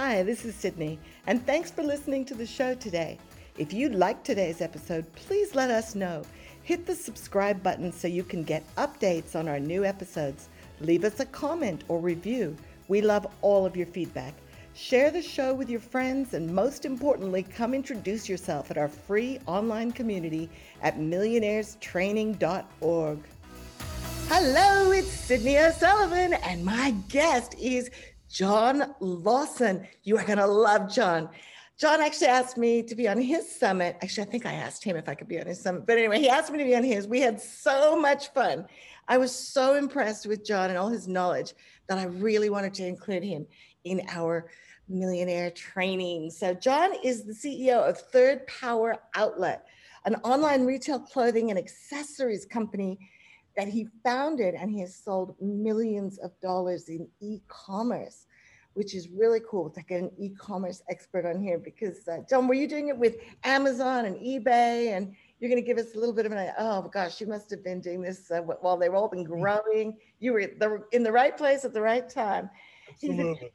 Hi, this is Sydney, and thanks for listening to the show today. If you liked today's episode, please let us know. Hit the subscribe button so you can get updates on our new episodes. Leave us a comment or review. We love all of your feedback. Share the show with your friends, and most importantly, come introduce yourself at our free online community at millionairestraining.org. Hello, it's Sydney O'Sullivan, and my guest is John Lawson. You are going to love John. John actually asked me to be on his summit. Actually, I think I asked him if I could be on his summit. But anyway, he asked me to be on his. We had so much fun. I was so impressed with John and all his knowledge that I really wanted to include him in our millionaire training. So, John is the CEO of Third Power Outlet, an online retail clothing and accessories company that he founded, and he has sold millions of dollars in e commerce, which is really cool to get an e commerce expert on here. Because, uh, John, were you doing it with Amazon and eBay? And you're going to give us a little bit of an oh gosh, you must have been doing this uh, while they were all been mm-hmm. growing. You were in the right place at the right time. Absolutely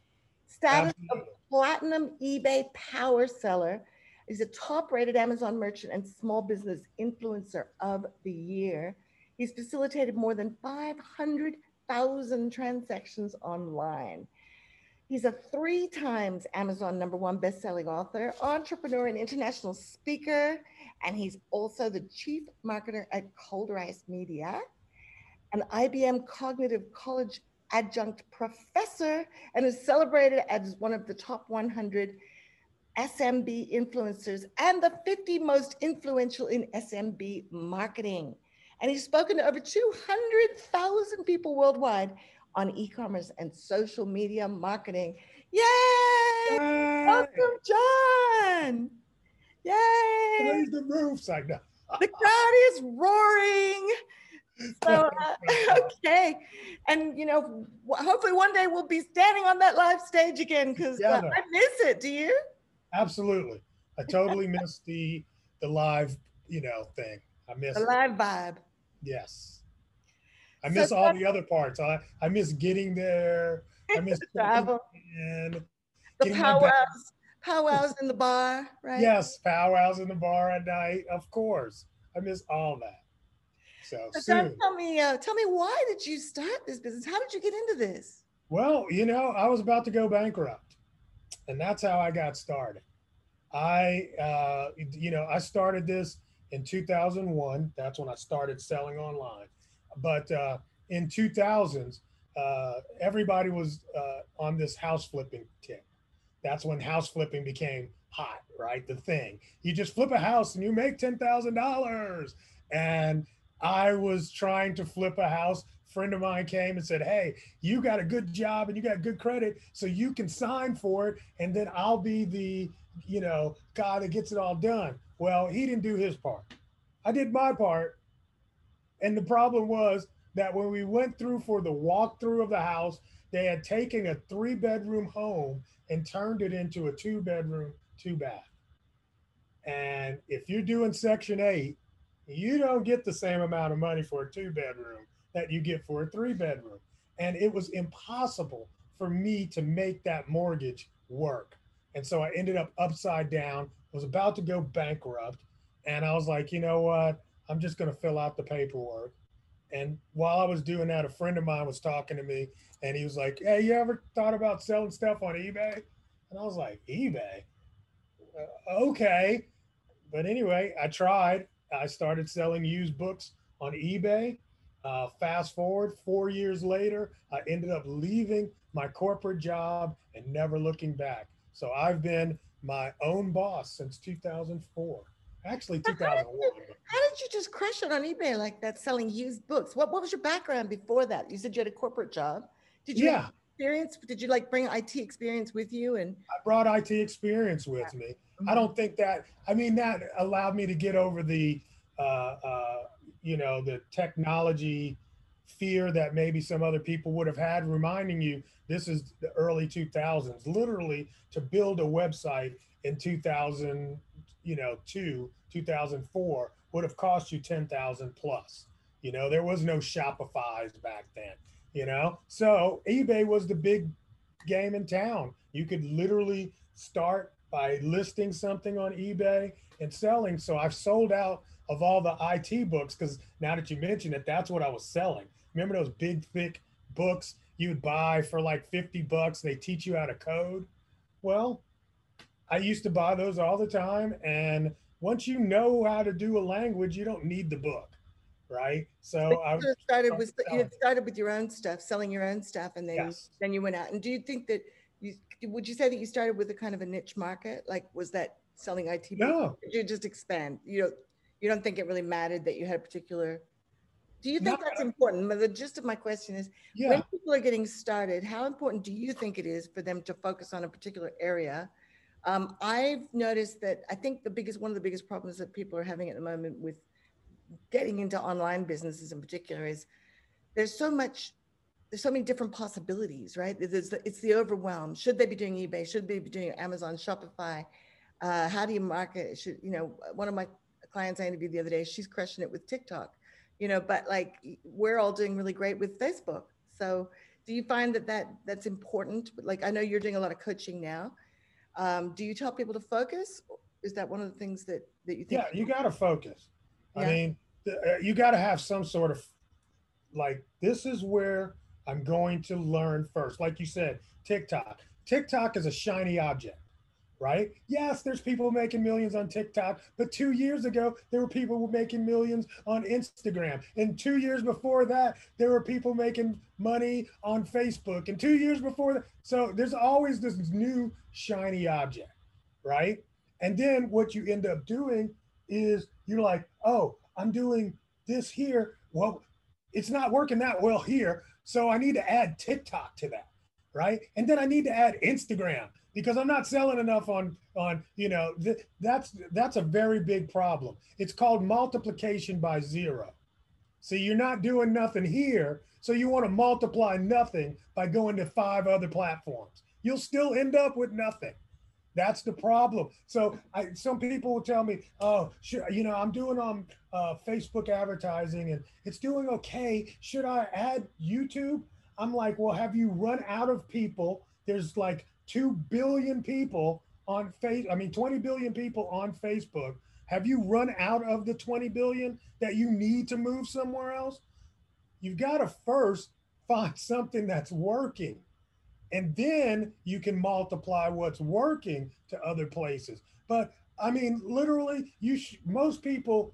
status of platinum eBay power seller. He's a top rated Amazon merchant and small business influencer of the year. He's facilitated more than 500,000 transactions online. He's a three times Amazon number one best-selling author, entrepreneur, and international speaker. And he's also the chief marketer at ColderICE Media, an IBM Cognitive College adjunct professor and is celebrated as one of the top 100 SMB influencers and the 50 most influential in SMB marketing. And he's spoken to over 200,000 people worldwide on e commerce and social media marketing. Yay! Yay! Welcome, John! Yay! Raise the roofs, I know. the crowd is roaring so uh, okay and you know hopefully one day we'll be standing on that live stage again because uh, i miss it do you absolutely i totally miss the the live you know thing i miss the live vibe yes. I miss so, all the other parts. I i miss getting there. I miss travel. and the powwows powwows in the bar right? Yes powwows in the bar at night of course. I miss all that. So, so tell me, uh, tell me, why did you start this business? How did you get into this? Well, you know, I was about to go bankrupt, and that's how I got started. I, uh, you know, I started this in 2001. That's when I started selling online. But uh, in 2000s, uh, everybody was uh, on this house flipping tip. That's when house flipping became hot, right? The thing. You just flip a house and you make ten thousand dollars, and I was trying to flip a house. Friend of mine came and said, Hey, you got a good job and you got good credit, so you can sign for it, and then I'll be the, you know, guy that gets it all done. Well, he didn't do his part. I did my part. And the problem was that when we went through for the walkthrough of the house, they had taken a three bedroom home and turned it into a two bedroom, two bath. And if you're doing Section 8, you don't get the same amount of money for a two bedroom that you get for a three bedroom. And it was impossible for me to make that mortgage work. And so I ended up upside down, was about to go bankrupt. And I was like, you know what? I'm just going to fill out the paperwork. And while I was doing that, a friend of mine was talking to me and he was like, Hey, you ever thought about selling stuff on eBay? And I was like, eBay? Uh, okay. But anyway, I tried I started selling used books on eBay. Uh, fast forward four years later, I ended up leaving my corporate job and never looking back. So I've been my own boss since 2004. Actually, 2001. How did, you, how did you just crush it on eBay like that, selling used books? What, what was your background before that? You said you had a corporate job. Did you yeah. experience? Did you like bring IT experience with you? And I brought IT experience with me. Mm-hmm. I don't think that. I mean, that allowed me to get over the uh, uh, you know, the technology fear that maybe some other people would have had, reminding you this is the early 2000s. Literally, to build a website in 2000, you know, two 2004 would have cost you 10,000 plus. You know, there was no Shopify's back then. You know, so eBay was the big game in town. You could literally start by listing something on eBay and selling. So I've sold out of all the IT books because now that you mention it, that's what I was selling. Remember those big, thick books you would buy for like 50 bucks? They teach you how to code. Well, I used to buy those all the time. And once you know how to do a language, you don't need the book. Right. So I started with you started with your own stuff, selling your own stuff, and then yes. then you went out. And do you think that you would you say that you started with a kind of a niche market? Like was that selling IT? No. Did you just expand? You don't you don't think it really mattered that you had a particular do you think no. that's important? The gist of my question is yeah. when people are getting started, how important do you think it is for them to focus on a particular area? Um, I've noticed that I think the biggest one of the biggest problems that people are having at the moment with getting into online businesses in particular is there's so much there's so many different possibilities, right? It's the, it's the overwhelm. Should they be doing eBay? Should they be doing Amazon, Shopify? Uh, how do you market? Should you know? One of my clients I interviewed the other day, she's crushing it with TikTok, you know. But like we're all doing really great with Facebook. So do you find that that that's important? Like I know you're doing a lot of coaching now. Um, do you tell people to focus? Is that one of the things that that you think? Yeah, you got to focus. Yeah. I mean, uh, you got to have some sort of like this is where I'm going to learn first. Like you said, TikTok. TikTok is a shiny object, right? Yes, there's people making millions on TikTok, but two years ago, there were people making millions on Instagram. And two years before that, there were people making money on Facebook. And two years before that, so there's always this new shiny object, right? And then what you end up doing is you're like, oh, I'm doing this here. Well, it's not working that well here. So I need to add TikTok to that, right? And then I need to add Instagram because I'm not selling enough on on you know th- that's that's a very big problem. It's called multiplication by zero. See, you're not doing nothing here, so you want to multiply nothing by going to five other platforms. You'll still end up with nothing. That's the problem. So I, some people will tell me, oh, sure, you know, I'm doing on um, uh, Facebook advertising and it's doing okay. Should I add YouTube? I'm like, well, have you run out of people? There's like 2 billion people on face. I mean, 20 billion people on Facebook. Have you run out of the 20 billion that you need to move somewhere else? You've got to first find something that's working and then you can multiply what's working to other places but i mean literally you sh- most people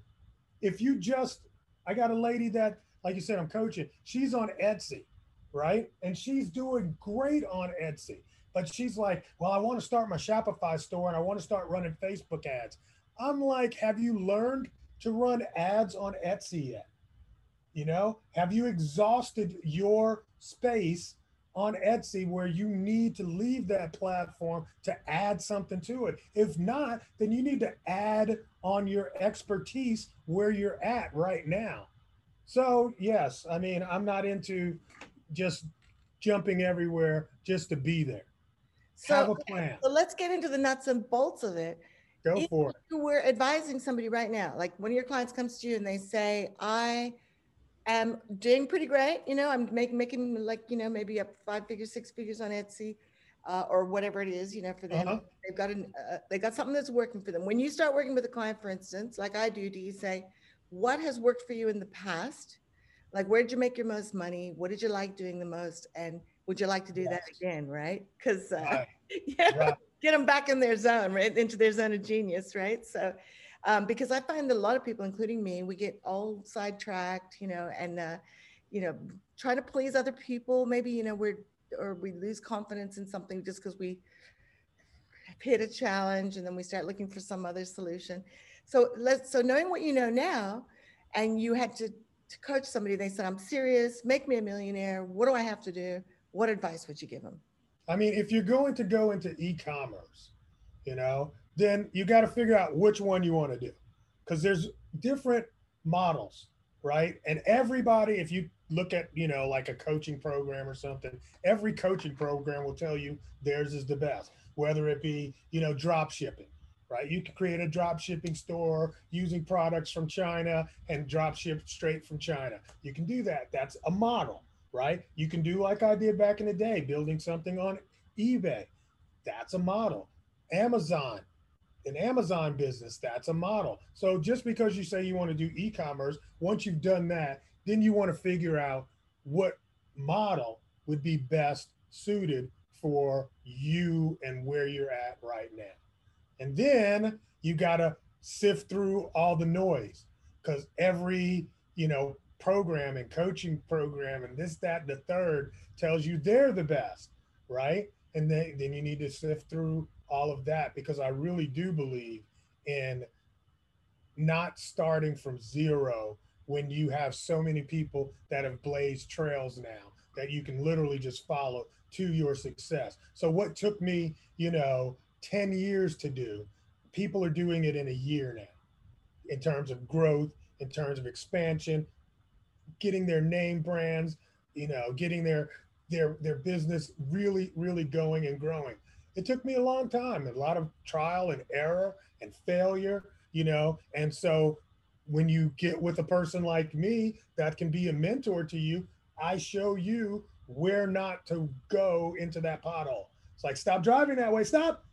if you just i got a lady that like you said i'm coaching she's on etsy right and she's doing great on etsy but she's like well i want to start my shopify store and i want to start running facebook ads i'm like have you learned to run ads on etsy yet you know have you exhausted your space on Etsy where you need to leave that platform to add something to it. If not, then you need to add on your expertise where you're at right now. So, yes, I mean, I'm not into just jumping everywhere just to be there. So, Have a plan. So let's get into the nuts and bolts of it. Go if for it. We're advising somebody right now, like one of your clients comes to you and they say, I am doing pretty great. You know, I'm making making like you know maybe up five figures, six figures on Etsy, uh, or whatever it is. You know, for them, uh-huh. they've got an uh, they got something that's working for them. When you start working with a client, for instance, like I do, do you say what has worked for you in the past? Like where did you make your most money? What did you like doing the most? And would you like to do yes. that again? Right? Because uh, right. yeah, right. get them back in their zone, right into their zone of genius, right? So um, because I find that a lot of people, including me, we get all sidetracked, you know, and uh, you know, try to please other people. Maybe you know we're or we lose confidence in something just because we hit a challenge and then we start looking for some other solution. So let's so knowing what you know now, and you had to to coach somebody. They said, "I'm serious. Make me a millionaire. What do I have to do?" What advice would you give them? I mean, if you're going to go into e-commerce, you know, then you got to figure out which one you want to do. Because there's different models right? And everybody if you look at you know like a coaching program or something every coaching program will tell you theirs is the best whether it be you know drop shipping right? You can create a drop shipping store using products from china and drop ship straight from china. You can do that. That's a model right you can do like i did back in the day building something on eBay, that's a model. Amazon, an Amazon business, that's a model. So just because you say you want to do e-commerce, once you've done that, then you want to figure out what model would be best suited for you and where you're at right now. And then you got to sift through all the noise because every, you know, program and coaching program and this, that, the third tells you they're the best, right? And then, then you need to sift through all of that because I really do believe in not starting from zero when you have so many people that have blazed trails now that you can literally just follow to your success. So what took me, you know, 10 years to do, people are doing it in a year now in terms of growth, in terms of expansion, getting their name brands, you know, getting their their their business really really going and growing. It took me a long time, a lot of trial and error and failure, you know, and so when you get with a person like me that can be a mentor to you, I show you where not to go into that pothole. It's like stop driving that way. Stop.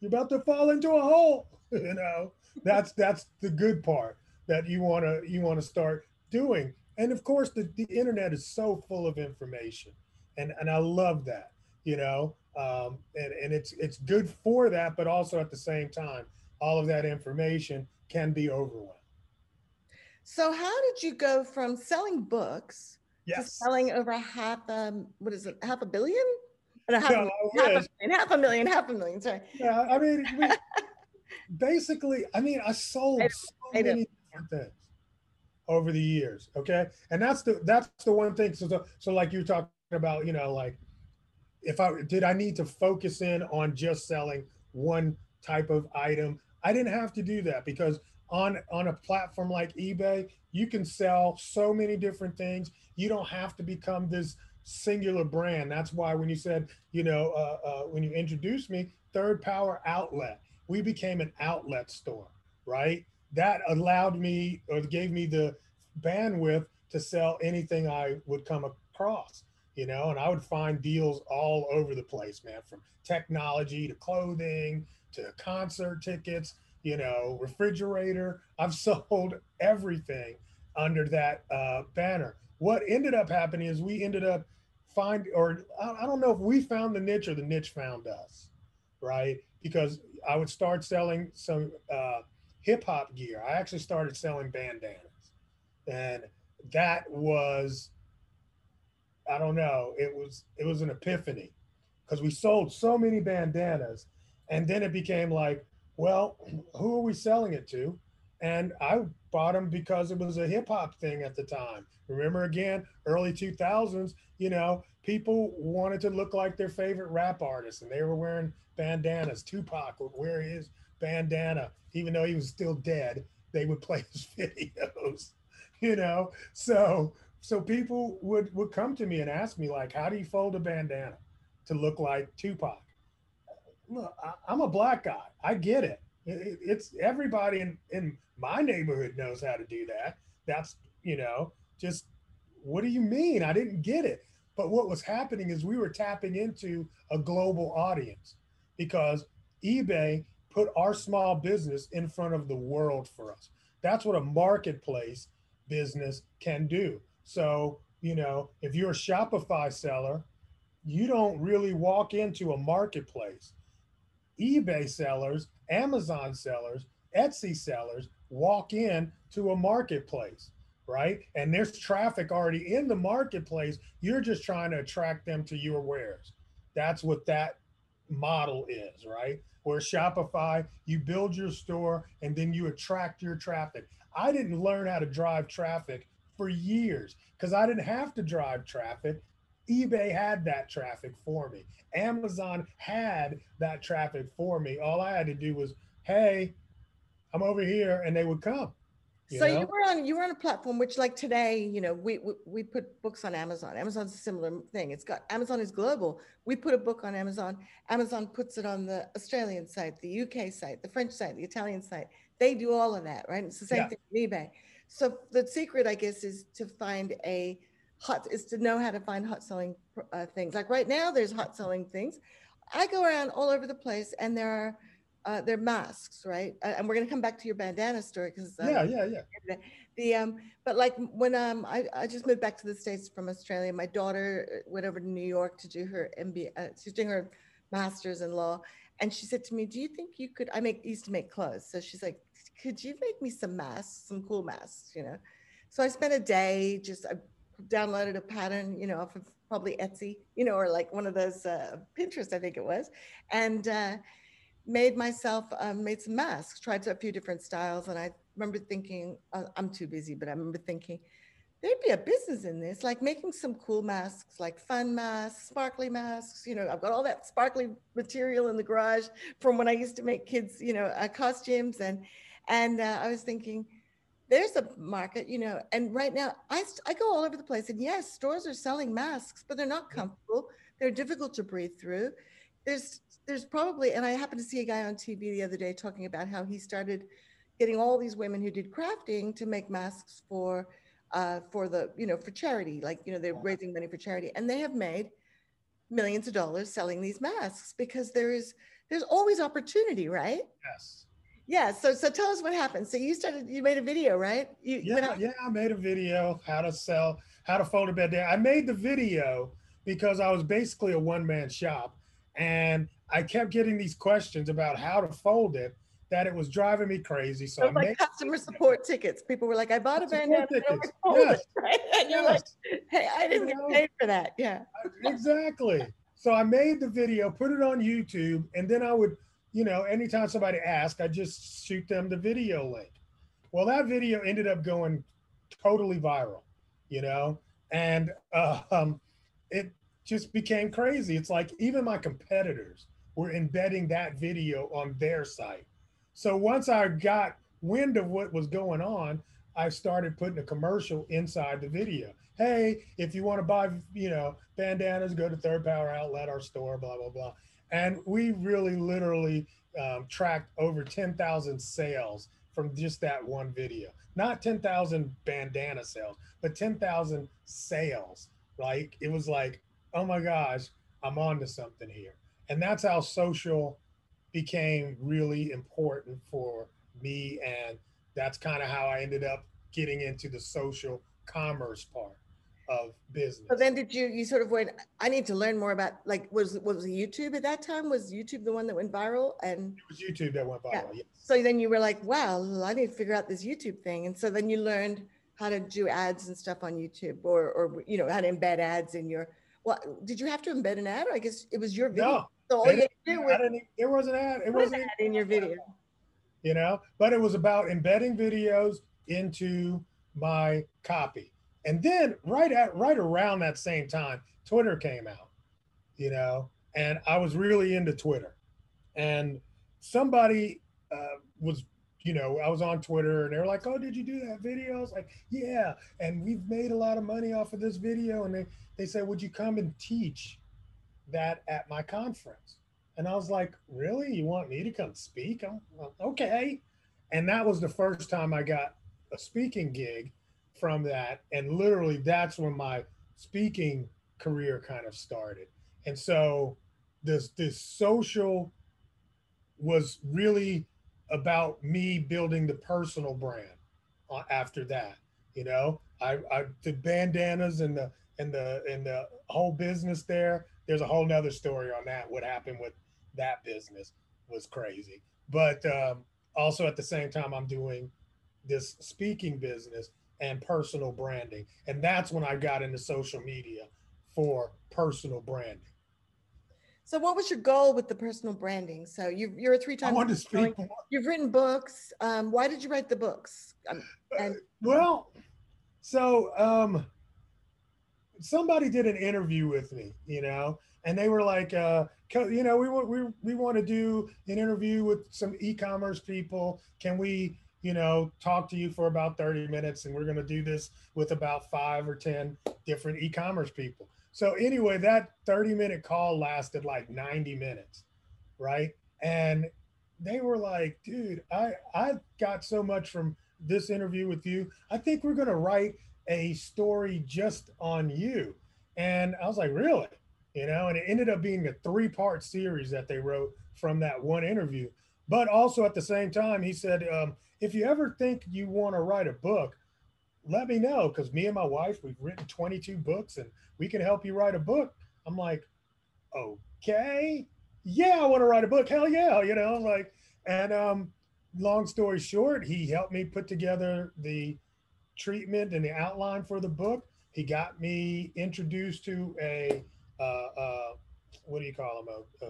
You're about to fall into a hole. you know, that's that's the good part that you want to you want to start doing. And of course, the, the internet is so full of information, and and I love that. You know, um, and and it's it's good for that, but also at the same time, all of that information can be overwhelming. So, how did you go from selling books yes. to selling over half um what is it half a billion? And half, no, a, half, a million, half a million, half a million. Sorry. Yeah, I mean, we, basically, I mean, I sold I so many different things over the years. Okay, and that's the that's the one thing. So so, so like you're talking about, you know, like if I did I need to focus in on just selling one type of item. I didn't have to do that because on on a platform like eBay, you can sell so many different things. You don't have to become this singular brand. That's why when you said, you know, uh, uh, when you introduced me, Third Power Outlet, we became an outlet store, right? That allowed me or gave me the bandwidth to sell anything I would come across, you know, and I would find deals all over the place, man, from technology to clothing to concert tickets, you know, refrigerator. I've sold everything under that uh, banner. What ended up happening is we ended up find, or I don't know if we found the niche or the niche found us, right? Because I would start selling some uh, hip hop gear. I actually started selling bandanas, and that was, I don't know, it was it was an epiphany, because we sold so many bandanas, and then it became like, well, who are we selling it to? And I bought them because it was a hip hop thing at the time. Remember again, early 2000s, you know, people wanted to look like their favorite rap artist and they were wearing bandanas. Tupac would wear his bandana, even though he was still dead. They would play his videos, you know. So so people would would come to me and ask me like, how do you fold a bandana to look like Tupac? look, I, am a black guy. I get it. it. It's everybody in, in my neighborhood knows how to do that. That's, you know, just what do you mean? I didn't get it. But what was happening is we were tapping into a global audience because eBay put our small business in front of the world for us. That's what a marketplace business can do. So, you know, if you're a Shopify seller, you don't really walk into a marketplace eBay sellers, Amazon sellers, Etsy sellers walk in to a marketplace, right? And there's traffic already in the marketplace. You're just trying to attract them to your wares. That's what that model is, right? Where Shopify, you build your store and then you attract your traffic. I didn't learn how to drive traffic for years because I didn't have to drive traffic eBay had that traffic for me. Amazon had that traffic for me. All I had to do was, hey, I'm over here, and they would come. You so know? you were on you were on a platform which, like today, you know, we, we we put books on Amazon. Amazon's a similar thing. It's got Amazon is global. We put a book on Amazon. Amazon puts it on the Australian site, the UK site, the French site, the Italian site. They do all of that, right? It's the same yeah. thing with eBay. So the secret, I guess, is to find a hot is to know how to find hot selling uh, things. Like right now, there's hot selling things. I go around all over the place, and there are uh, they're masks, right? Uh, and we're gonna come back to your bandana story because yeah, yeah, yeah. The um, but like when um, I, I just moved back to the states from Australia. My daughter uh, went over to New York to do her MBA. Uh, she's doing her master's in law, and she said to me, "Do you think you could?" I make used to make clothes, so she's like, "Could you make me some masks, some cool masks?" You know. So I spent a day just I downloaded a pattern, you know, off of probably Etsy, you know, or like one of those uh, Pinterest, I think it was, and. Uh, made myself um, made some masks tried a few different styles and i remember thinking uh, i'm too busy but i remember thinking there'd be a business in this like making some cool masks like fun masks sparkly masks you know i've got all that sparkly material in the garage from when i used to make kids you know uh, costumes and and uh, i was thinking there's a market you know and right now I, I go all over the place and yes stores are selling masks but they're not comfortable they're difficult to breathe through there's there's probably, and I happened to see a guy on TV the other day talking about how he started getting all these women who did crafting to make masks for uh, for the you know for charity, like you know they're raising money for charity, and they have made millions of dollars selling these masks because there is there's always opportunity, right? Yes. Yeah. So so tell us what happened. So you started you made a video, right? You, yeah, yeah. I made a video how to sell how to fold a bed down. I made the video because I was basically a one man shop and I kept getting these questions about how to fold it that it was driving me crazy. So I like customer support tickets. People were like, I bought a bandana. Yes. It, right? And you're like, hey, I didn't you get paid for that. Yeah. exactly. So I made the video, put it on YouTube, and then I would, you know, anytime somebody asked, I just shoot them the video link. Well, that video ended up going totally viral, you know, and uh, um, it just became crazy. It's like even my competitors were embedding that video on their site. So once I got wind of what was going on, I started putting a commercial inside the video. Hey, if you want to buy, you know, bandanas, go to Third Power Outlet, our store, blah blah blah. And we really, literally um, tracked over 10,000 sales from just that one video. Not 10,000 bandana sales, but 10,000 sales. Like it was like oh my gosh, I'm on to something here. And that's how social became really important for me. And that's kind of how I ended up getting into the social commerce part of business. So then did you you sort of went, I need to learn more about like was was YouTube at that time? Was YouTube the one that went viral? And it was YouTube that went viral, yeah. yes. So then you were like, wow, I need to figure out this YouTube thing. And so then you learned how to do ads and stuff on YouTube or or you know how to embed ads in your well, did you have to embed an ad? I guess it was your video. No, so all you do was, there was an ad. It wasn't ad in your video. You know, but it was about embedding videos into my copy. And then right at right around that same time, Twitter came out, you know, and I was really into Twitter. And somebody uh, was, you know, I was on Twitter and they were like, Oh, did you do that video? I was like, Yeah. And we've made a lot of money off of this video. And they they said, Would you come and teach that at my conference? And I was like, Really? You want me to come speak? I'm well, okay. And that was the first time I got a speaking gig from that. And literally, that's when my speaking career kind of started. And so, this, this social was really about me building the personal brand uh, after that. You know, I, I the bandanas and the and the and the whole business there. There's a whole nother story on that. What happened with that business was crazy. But um, also at the same time, I'm doing this speaking business and personal branding, and that's when I got into social media for personal branding. So, what was your goal with the personal branding? So, you, you're a three-time. I wanted to speak. You've written books. Um, why did you write the books? Um, and well, so um, somebody did an interview with me, you know, and they were like, uh, you know, we want we we want to do an interview with some e-commerce people. Can we, you know, talk to you for about 30 minutes? And we're going to do this with about five or 10 different e-commerce people. So anyway, that 30 minute call lasted like 90 minutes, right? And they were like, dude, I I got so much from this interview with you. I think we're to write a story just on you. And I was like, really? you know, and it ended up being a three part series that they wrote from that one interview. But also at the same time, he said, um, if you ever think you want to write a book, let me know because me and my wife, we've written 22 books and we can help you write a book. I'm like, okay, yeah, I want to write a book. Hell yeah, you know, like, and um, long story short, he helped me put together the treatment and the outline for the book. He got me introduced to a, uh, uh, what do you call him? A, a,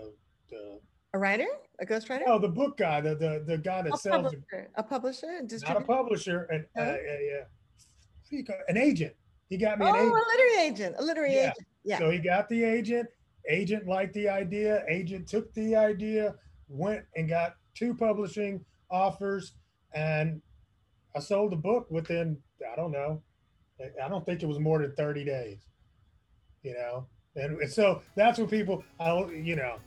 a A writer? A ghostwriter? Oh, the book guy, the the, the guy that a sells, publisher. A publisher? A not a publisher, and uh, uh, yeah, what do you call an agent? He got me Oh, an a literary agent. A literary Yeah. agent. Yeah. So he got the agent. Agent liked the idea. Agent took the idea, went and got two publishing offers, and I sold the book within I don't know, I- don't think it was more than thirty days. You know, and, and so that's what people, I you know,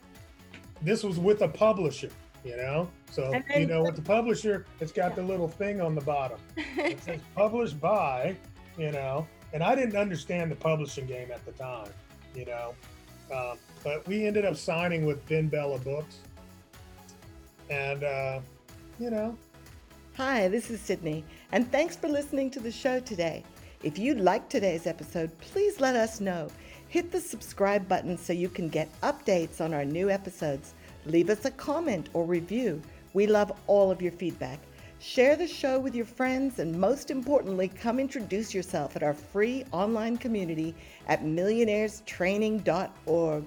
this was with a publisher. You know, so And you know with the publisher, it's got the little thing on the bottom. It says published by, you know, and I didn't understand the publishing game at the time, you know, um, but we ended up signing with BenBella Books, and uh, you know, Hi, this is Sydney, and thanks for listening to the show today. If you liked today's episode, please let us know. Hit the subscribe button so you can get updates on our new episodes. Leave us a comment or review. We love all of your feedback. Share the show with your friends, and most importantly, come introduce yourself at our free online community at millionairestraining.org.